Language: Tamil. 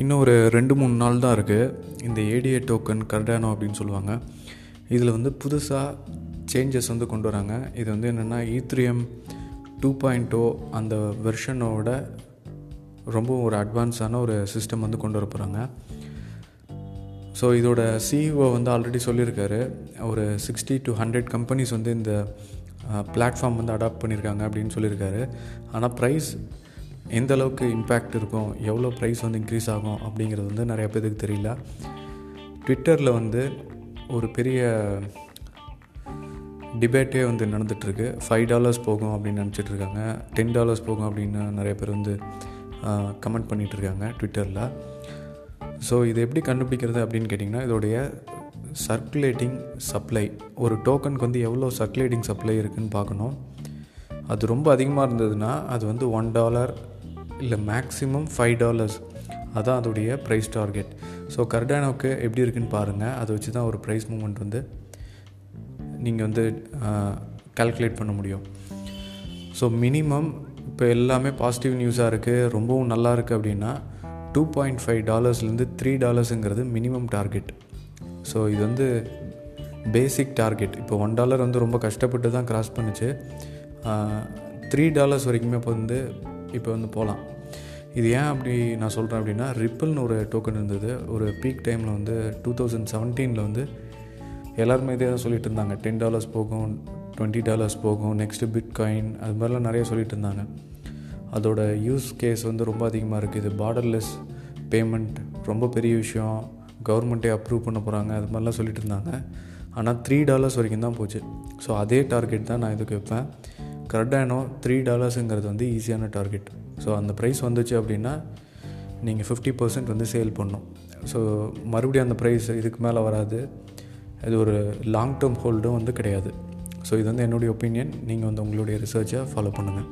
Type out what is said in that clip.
இன்னும் ஒரு ரெண்டு மூணு நாள் தான் இருக்குது இந்த ஏடிஏ டோக்கன் கர்டானோ அப்படின்னு சொல்லுவாங்க. இதில் வந்து புதுசாக சேஞ்சஸ் வந்து கொண்டு வராங்க. இது வந்து என்னென்னா ஈத்ரியம் டூ பாயிண்ட் ஓ அந்த வெர்ஷனோட ரொம்ப ஒரு அட்வான்ஸான ஒரு சிஸ்டம் வந்து கொண்டு வர போகிறாங்க ஸோ இதோட சிஇஓ வந்து ஆல்ரெடி சொல்லியிருக்காரு. ஒரு சிக்ஸ்டி டு ஹண்ட்ரட் கம்பெனிஸ் வந்து இந்த பிளாட்ஃபார்ம் வந்து அடாப்ட் பண்ணியிருக்காங்க அப்படின்னு சொல்லியிருக்காரு. ஆனால் ப்ரைஸ் எந்த அளவுக்கு இம்பேக்ட் இருக்கும் எவ்வளோ ப்ரைஸ் வந்து இன்க்ரீஸ் ஆகும் அப்படிங்கிறது வந்து நிறைய பேருக்கு தெரியல. ட்விட்டரில் வந்து ஒரு பெரிய டிபேட்டே வந்து நடந்துகிட்ருக்கு ஃபைவ் டாலர்ஸ் போகும் அப்படின்னு நினச்சிட்டு இருக்காங்க டென் டாலர்ஸ் போகும் அப்படின்னு நிறைய பேர் வந்து கமெண்ட் பண்ணிகிட்ருக்காங்க ட்விட்டரில் ஸோ இது எப்படி கண்டுபிடிக்கிறது அப்படின்னு கேட்டிங்கன்னா இதோடைய சர்க்குலேட்டிங் சப்ளை ஒரு டோக்கனுக்கு வந்து எவ்வளோ சர்க்குலேட்டிங் சப்ளை இருக்குதுன்னு பார்க்கணும். அது ரொம்ப அதிகமாக இருந்ததுன்னா அது வந்து ஒன் டாலர் இல்லை மேக்ஸிமம் ஃபைவ் டாலர்ஸ் அதுதான் அதோடைய ப்ரைஸ் டார்கெட் ஸோ கர்டானோக்கு எப்படி இருக்குன்னு பாருங்கள் அதை வச்சு தான் ஒரு ப்ரைஸ் மூமெண்ட் வந்து நீங்கள் வந்து கால்குலேட் பண்ண முடியும். ஸோ மினிமம் இப்போ எல்லாமே பாசிட்டிவ் நியூஸாக இருக்குது ரொம்பவும் நல்லா இருக்குது அப்படின்னா டூ பாயிண்ட் ஃபைவ் டாலர்ஸ்லேருந்து த்ரீ டாலர்ஸுங்கிறது மினிமம் டார்கெட் ஸோ இது வந்து பேசிக் டார்கெட் இப்போ ஒன் டாலர் வந்து ரொம்ப கஷ்டப்பட்டு தான் கிராஸ் பண்ணுச்சு. த்ரீ டாலர்ஸ் வரைக்குமே இப்போ வந்து இப்போ வந்து போகலாம். இது ஏன் அப்படி நான் சொல்கிறேன் அப்படின்னா ரிப்பிள்னு ஒரு டோக்கன் இருந்தது. ஒரு பீக் டைமில் வந்து டூ தௌசண்ட் செவன்டீனில் வந்து எல்லாருமே இதே தான் சொல்லிட்டு இருந்தாங்க. டென் டாலர்ஸ் போகும் டுவெண்ட்டி டாலர்ஸ் போகும் நெக்ஸ்ட்டு பிட் காயின் அது மாதிரிலாம் நிறைய சொல்லிட்டு இருந்தாங்க. அதோட யூஸ் கேஸ் வந்து ரொம்ப அதிகமாக இருக்குது பார்டர்லெஸ் பேமெண்ட் ரொம்ப பெரிய விஷயம். கவர்மெண்ட்டே அப்ரூவ் பண்ண போகிறாங்க அது மாதிரிலாம் சொல்லிட்டு இருந்தாங்க. ஆனால் த்ரீ டாலர்ஸ் வரைக்கும் தான் போச்சு. ஸோ அதே டார்கெட் தான் நான் இதுக்கு வைப்பேன். கரெக்டானோ த்ரீ டாலர்ஸுங்கிறது வந்து ஈஸியான டார்கெட் ஸோ அந்த ப்ரைஸ் வந்துச்சு அப்படின்னா நீங்கள் ஃபிஃப்டி பர்சன்ட் வந்து சேல் பண்ணும் ஸோ மறுபடியும் அந்த ப்ரைஸ் இதுக்கு மேலே வராது. இது ஒரு லாங் டேர்ம் ஹோல்டும் வந்து கிடையாது. ஸோ இது வந்து என்னுடைய ஒப்பீனியன் நீங்கள் வந்து உங்களுடைய ரிசர்ச்சை ஃபாலோ பண்ணுங்கள்